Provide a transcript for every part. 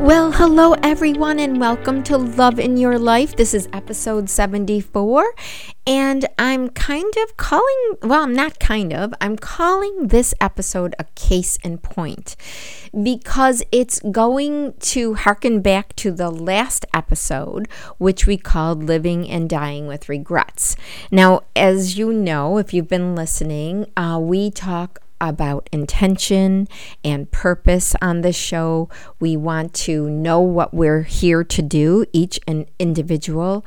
Well, hello everyone, and welcome to Love in Your Life. This is episode 74, and I'm kind of calling, well, I'm not kind of, I'm calling this episode a case in point because it's going to harken back to the last episode, which we called Living and Dying with Regrets. Now, as you know, if you've been listening, uh, we talk about intention and purpose on this show. We want to know what we're here to do, each an individual,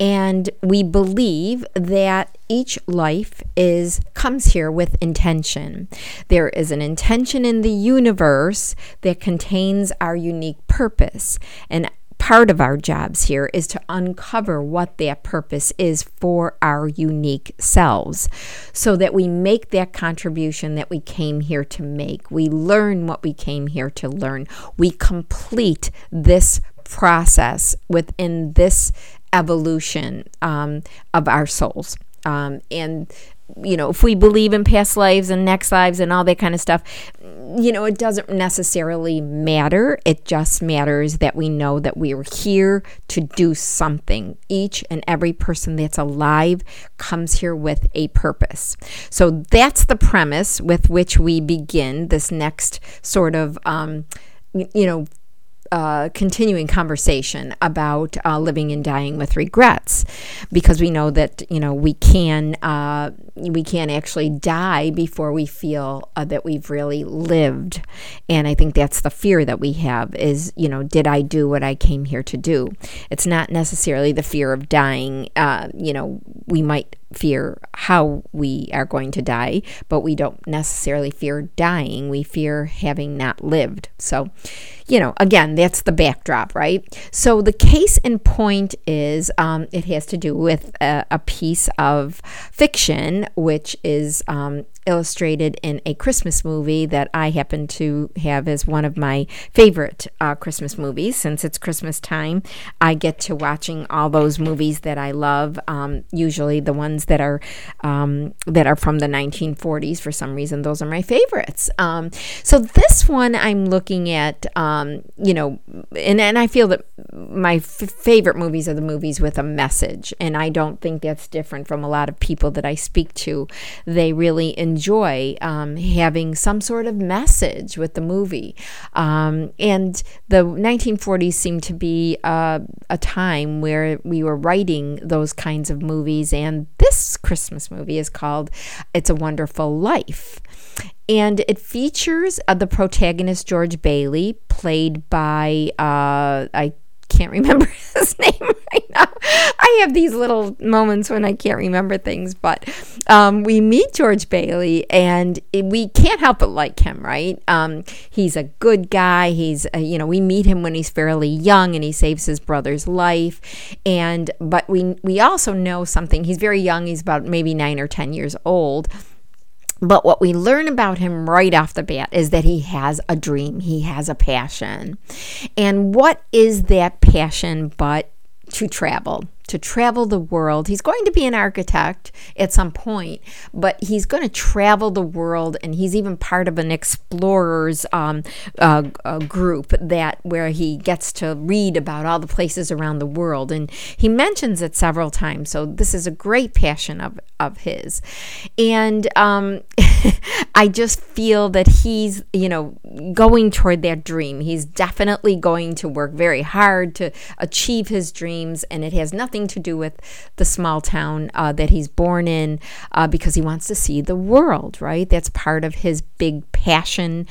and we believe that each life is comes here with intention. There is an intention in the universe that contains our unique purpose. And part of our jobs here is to uncover what that purpose is for our unique selves so that we make that contribution that we came here to make. We learn what we came here to learn. We complete this process within this evolution um, of our souls. Um, and you know, if we believe in past lives and next lives and all that kind of stuff, you know, it doesn't necessarily matter. It just matters that we know that we are here to do something. Each and every person that's alive comes here with a purpose. So that's the premise with which we begin this next sort of, um, you know, uh, continuing conversation about uh, living and dying with regrets, because we know that you know we can uh, we can actually die before we feel uh, that we've really lived, and I think that's the fear that we have is you know did I do what I came here to do? It's not necessarily the fear of dying. Uh, you know we might fear how we are going to die, but we don't necessarily fear dying. We fear having not lived. So, you know, again, that's the backdrop, right? So, the case in point is um, it has to do with a, a, piece of fiction, which is um, illustrated in a Christmas movie that I happen to have as one of my favorite uh, Christmas movies. Since it's Christmas time, I get to watching all those movies that I love. Um, usually, the ones that are um, that are from the 1940s. For some reason, those are my favorites. Um, so this one, I'm looking at. Um, you know, and and I feel that my f- favorite movies are the movies with a message, and I don't think that's different from a lot of people that I speak to. They really enjoy enjoy um, having some sort of message with the movie. Um, and the 1940s seemed to be uh, a time where we were writing those kinds of movies. And this Christmas movie is called It's a Wonderful Life. And it features uh, the protagonist, George Bailey, played by, uh, I can't remember his name right now. I have these little moments when I can't remember things, but um, we meet George Bailey and we can't help but like him, right? Um, he's a good guy. He's, uh, you know, we meet him when he's fairly young and he saves his brother's life. And, but we, we also know something. He's very young. He's about maybe nine or 10 years old but what we learn about him right off the bat is that he has a dream, he has a passion. And what is that passion but to travel? To travel the world. He's going to be an architect at some point, but he's going to travel the world, and he's even part of an explorers um, uh, uh, group that where he gets to read about all the places around the world, and he mentions it several times. So this is a great passion of of his, and um, I just feel that he's you know going toward that dream. He's definitely going to work very hard to achieve his dreams, and it has nothing nothing to do with the small town uh, that he's born in uh, because he wants to see the world, right? That's part of his big passion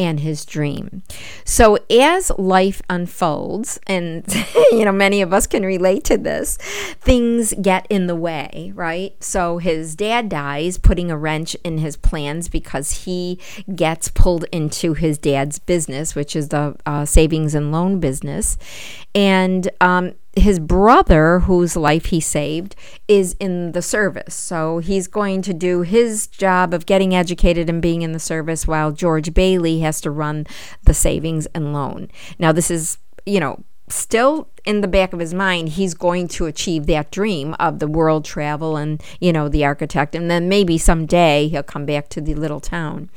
and his dream. So as life unfolds, and you know, many of us can relate to this, things get in the way, right? So his dad dies, putting a wrench in his plans because he gets pulled into his dad's business, which is the uh, savings and loan business. And um, his brother, whose life he saved, is in the service. So he's going to do his job of getting educated and being in the service while George Bailey has to run the savings and loan. Now, this is, you know, still in the back of his mind he's going to achieve that dream of the world travel and you know the architect. And then maybe someday he'll come back to the little town.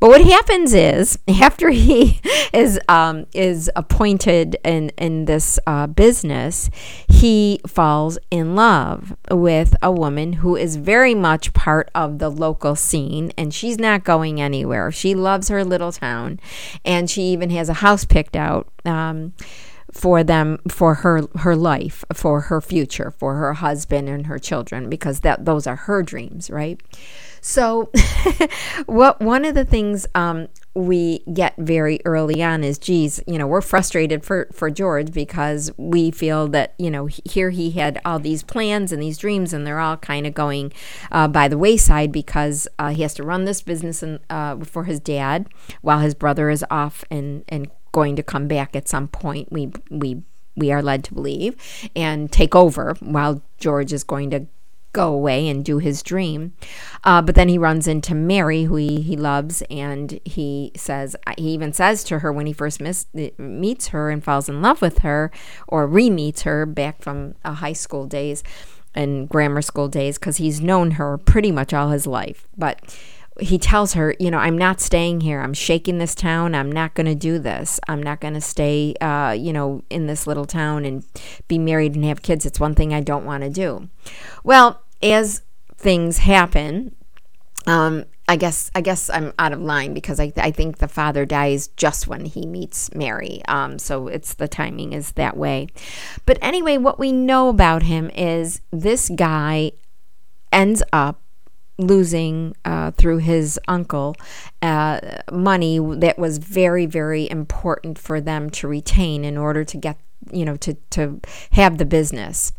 But what happens is after he is um, is appointed in in this uh, business he falls in love with a woman who is very much part of the local scene and she's not going anywhere. She loves her little town and she even has a house picked out. Um, for them for her her life for her future for her husband and her children because that those are her dreams right? So what one of the things um, we get very early on is geez you know we're frustrated for for george because we feel that you know here he had all these plans and these dreams and they're all kind of going uh, by the wayside because uh, he has to run this business and, uh, for his dad while his brother is off and and going to come back at some point. We we we are led to believe and take over while George is going to go away and do his dream. Uh, but then he runs into Mary, who he, he loves, and he says, he even says to her when he first miss, meets her and falls in love with her, or re meets her back from uh, high school days and grammar school days, because he's known her pretty much all his life. But he tells her, you know, I'm not staying here. I'm shaking this town. I'm not going to do this. I'm not going to stay, uh, you know, in this little town and be married and have kids. It's one thing I don't want to do. Well, as things happen, um, I guess I guess I'm out of line because I, I think the father dies just when he meets Mary. Um, so it's the timing is that way. But anyway, what we know about him is this guy ends up losing uh, through his uncle uh, money that was very very important for them to retain in order to get you know to to have the business.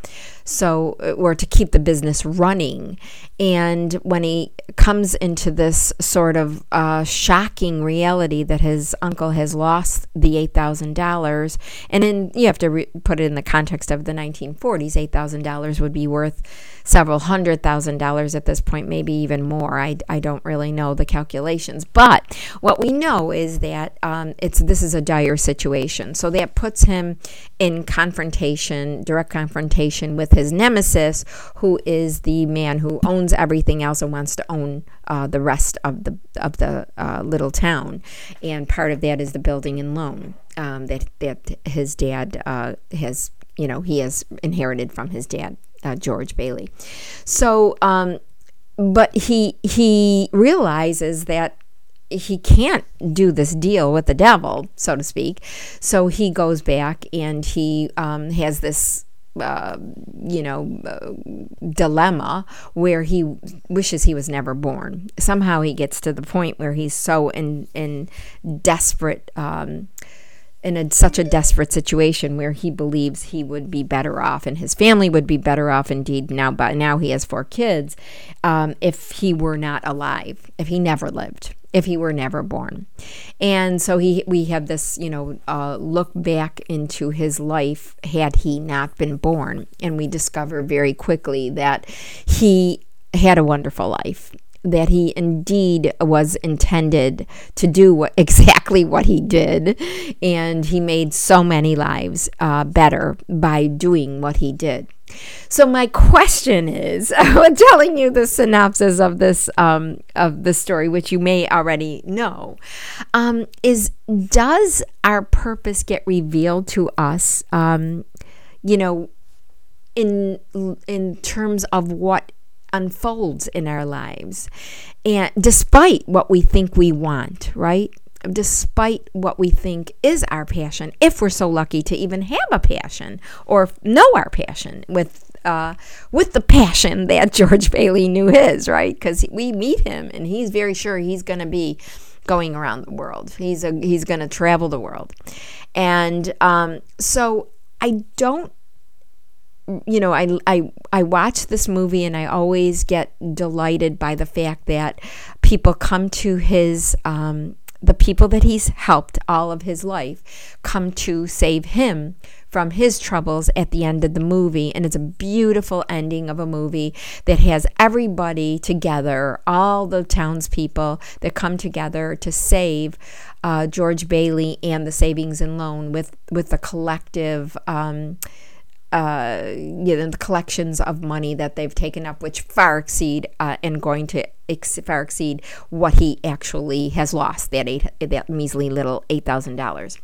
So or to keep the business running. And when he comes into this sort of uh, shocking reality that his uncle has lost the $8000 and then you have to re- put it in the context of the 1940s $8000 would be worth several hundred thousand dollars at this point, maybe even more. I, I don't really know the calculations, but what we know is that um, it's this is a dire situation. So that puts him in confrontation, direct confrontation with his nemesis, who is the man who owns everything else and wants to own uh, the rest of the of the uh, little town. And part of that is the building and loan um, that that his dad uh, has. You know, he has inherited from his dad uh, George Bailey. So, um, but he he realizes that he can't do this deal with the devil, so to speak. So he goes back and he um, has this uh, you know, uh, dilemma where he wishes he was never born. Somehow he gets to the point where he's so in in desperate um, in a, such a desperate situation where he believes he would be better off and his family would be better off indeed now but now he has four kids um, if he were not alive if he never lived if he were never born. And so he we have this you know uh, look back into his life had he not been born. And we discover very quickly that he had a wonderful life that he indeed was intended to do what, exactly what he did. And he made so many lives uh, better by doing what he did. So my question is, telling you the synopsis of this um, of the story, which you may already know, um, is does our purpose get revealed to us? Um, you know, in in terms of what unfolds in our lives. And despite what we think we want, right? Despite what we think is our passion, if we're so lucky to even have a passion or know our passion with uh, with the passion that George Bailey knew his, right? Because we meet him and he's very sure he's going to be going around the world. He's he's going to travel the world, and um, so I don't you know, I, I, I watch this movie and I always get delighted by the fact that people come to his, um, the people that he's helped all of his life come to save him from his troubles at the end of the movie. And it's a beautiful ending of a movie that has everybody together, all the townspeople that come together to save uh, George Bailey and the savings and loan with, with the collective. Um, uh, you know, the collections of money that they've taken up, which far exceed uh, and going to ex- far exceed what he actually has lost that eight that measly little eight thousand dollars.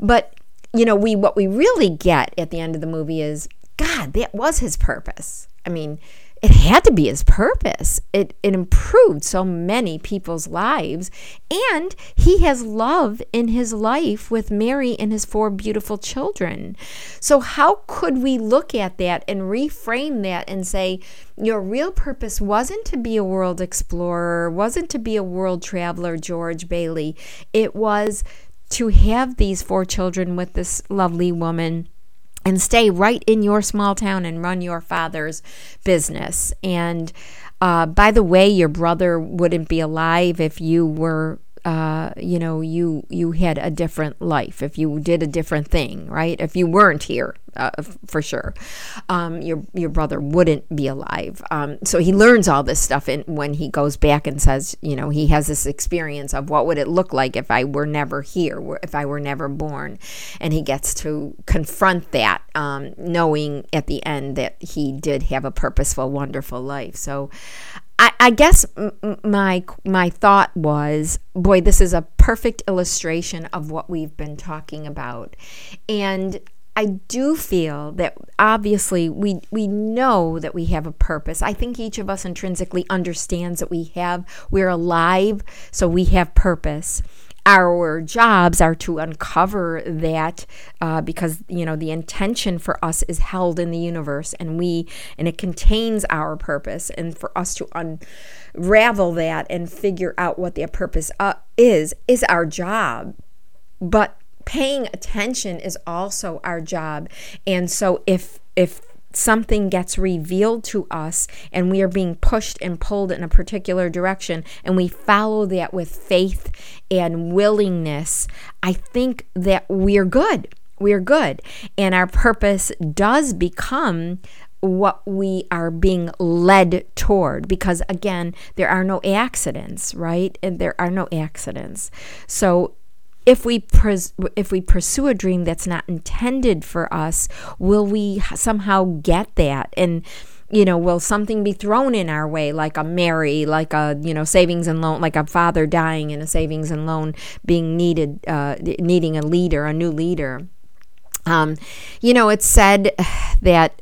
But you know, we what we really get at the end of the movie is God, that was his purpose. I mean, it had to be his purpose. It, it improved so many people's lives. And he has love in his life with Mary and his four beautiful children. So, how could we look at that and reframe that and say, your real purpose wasn't to be a world explorer, wasn't to be a world traveler, George Bailey. It was to have these four children with this lovely woman and stay right in your small town and run your father's business. And uh, by the way, your brother wouldn't be alive if you were uh, you know, you you had a different life, if you did a different thing, right? If you weren't here, uh, for sure, um, your your brother wouldn't be alive. Um, so he learns all this stuff, and when he goes back and says, you know, he has this experience of what would it look like if I were never here, if I were never born, and he gets to confront that, um, knowing at the end that he did have a purposeful, wonderful life. So. I, I guess my my thought was, boy, this is a perfect illustration of what we've been talking about, and I do feel that obviously we we know that we have a purpose. I think each of us intrinsically understands that we have we're alive, so we have purpose our jobs are to uncover that uh, because you know the intention for us is held in the universe and we and it contains our purpose. And for us to unravel that and figure out what that purpose uh, is is our job. But paying attention is also our job. And so if if something gets revealed to us and we are being pushed and pulled in a particular direction and we follow that with faith and willingness, I think that we're good. We're good. And our purpose does become what we are being led toward because again there are no accidents right and there are no accidents so if we pres- if we pursue a dream that's not intended for us, will we somehow get that? And you know, will something be thrown in our way, like a Mary, like a you know savings and loan, like a father dying and a savings and loan being needed, uh, needing a leader, a new leader. Um, you know, it's said that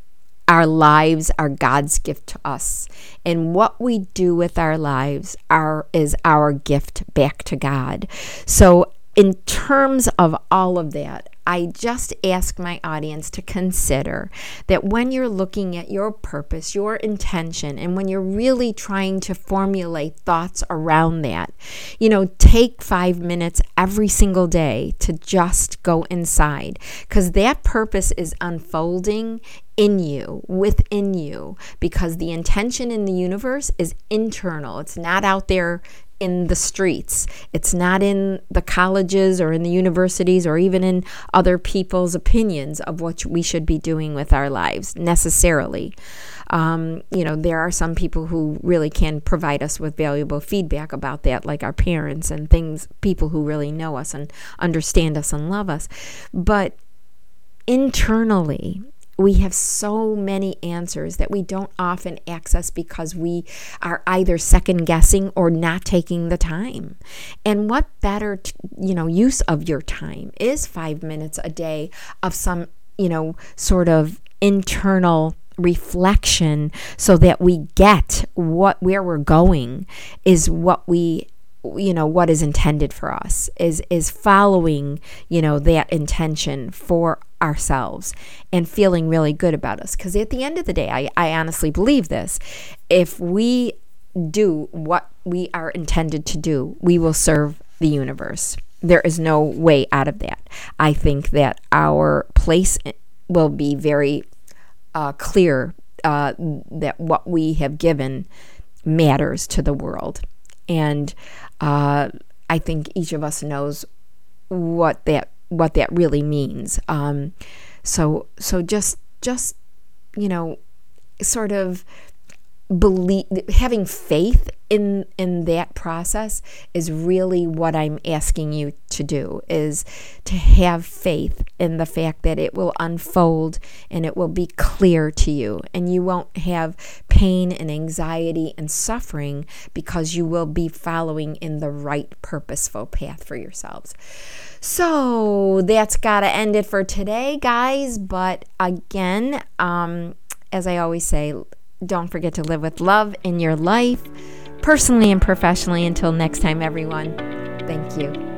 our lives are God's gift to us. And what we do with our lives are is our gift back to God. So in terms of all of that, I just ask my audience to consider that when you're looking at your purpose, your intention, and when you're really trying to formulate thoughts around that, you know, take five minutes every single day to just go inside because that purpose is unfolding in you, within you, because the intention in the universe is internal. It's not out there in the streets. It's not in the colleges or in the universities or even in other people's opinions of what we should be doing with our lives necessarily. Um, you know, there are some people who really can provide us with valuable feedback about that, like our parents and things, people who really know us and understand us and love us. But internally, we have so many answers that we don't often access because we are either second guessing or not taking the time. And what better, t- you know, use of your time is 5 minutes a day of some, you know, sort of internal reflection so that we get what where we're going is what we you know what is intended for us is is following you know that intention for ourselves and feeling really good about us. Because at the end of the day I, I honestly believe this. If we do what we are intended to do we will serve the universe. There is no way out of that. I think that our place will be very uh, clear uh, that what we have given matters to the world and uh, I think each of us knows what that what that really means. Um, So so just just you know sort of believe having faith in in that process is really what I'm asking you to do is to have faith in the fact that it will unfold and it will be clear to you and you won't have pain and anxiety and suffering because you will be following in the right purposeful path for yourselves. So that's got to end it for today, guys. But again, um, as I always say, don't forget to live with love in your life, personally and professionally. Until next time, everyone, thank you.